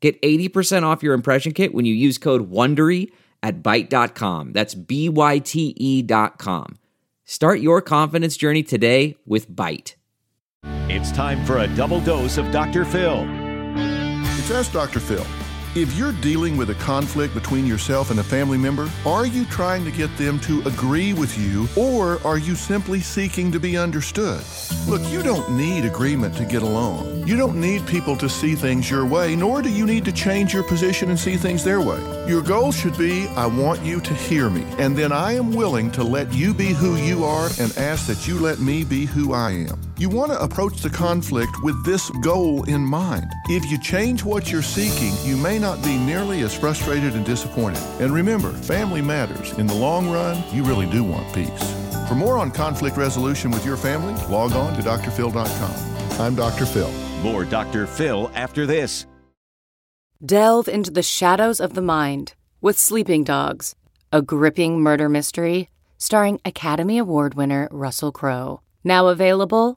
Get 80% off your impression kit when you use code WONDERY at Byte.com. That's B-Y-T-E dot com. Start your confidence journey today with Byte. It's time for a double dose of Dr. Phil. It's Ask Dr. Phil. If you're dealing with a conflict between yourself and a family member, are you trying to get them to agree with you or are you simply seeking to be understood? Look, you don't need agreement to get along. You don't need people to see things your way, nor do you need to change your position and see things their way. Your goal should be I want you to hear me, and then I am willing to let you be who you are and ask that you let me be who I am. You want to approach the conflict with this goal in mind. If you change what you're seeking, you may not be nearly as frustrated and disappointed. And remember, family matters. In the long run, you really do want peace. For more on conflict resolution with your family, log on to drphil.com. I'm Dr. Phil. More Dr. Phil after this. Delve into the shadows of the mind with Sleeping Dogs, a gripping murder mystery starring Academy Award winner Russell Crowe. Now available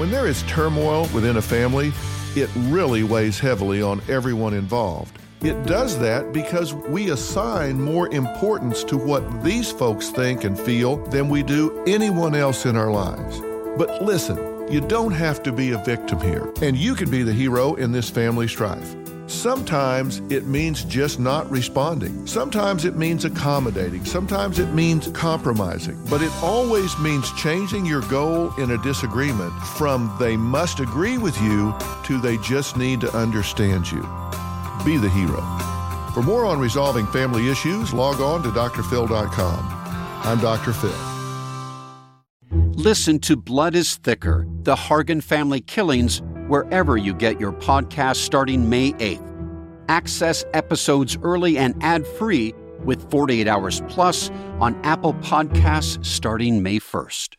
When there is turmoil within a family, it really weighs heavily on everyone involved. It does that because we assign more importance to what these folks think and feel than we do anyone else in our lives. But listen, you don't have to be a victim here, and you can be the hero in this family strife. Sometimes it means just not responding. Sometimes it means accommodating. Sometimes it means compromising. But it always means changing your goal in a disagreement from they must agree with you to they just need to understand you. Be the hero. For more on resolving family issues, log on to drphil.com. I'm Dr. Phil. Listen to Blood is Thicker The Hargan Family Killings wherever you get your podcast starting May 8th. Access episodes early and ad free with 48 Hours Plus on Apple Podcasts starting May 1st.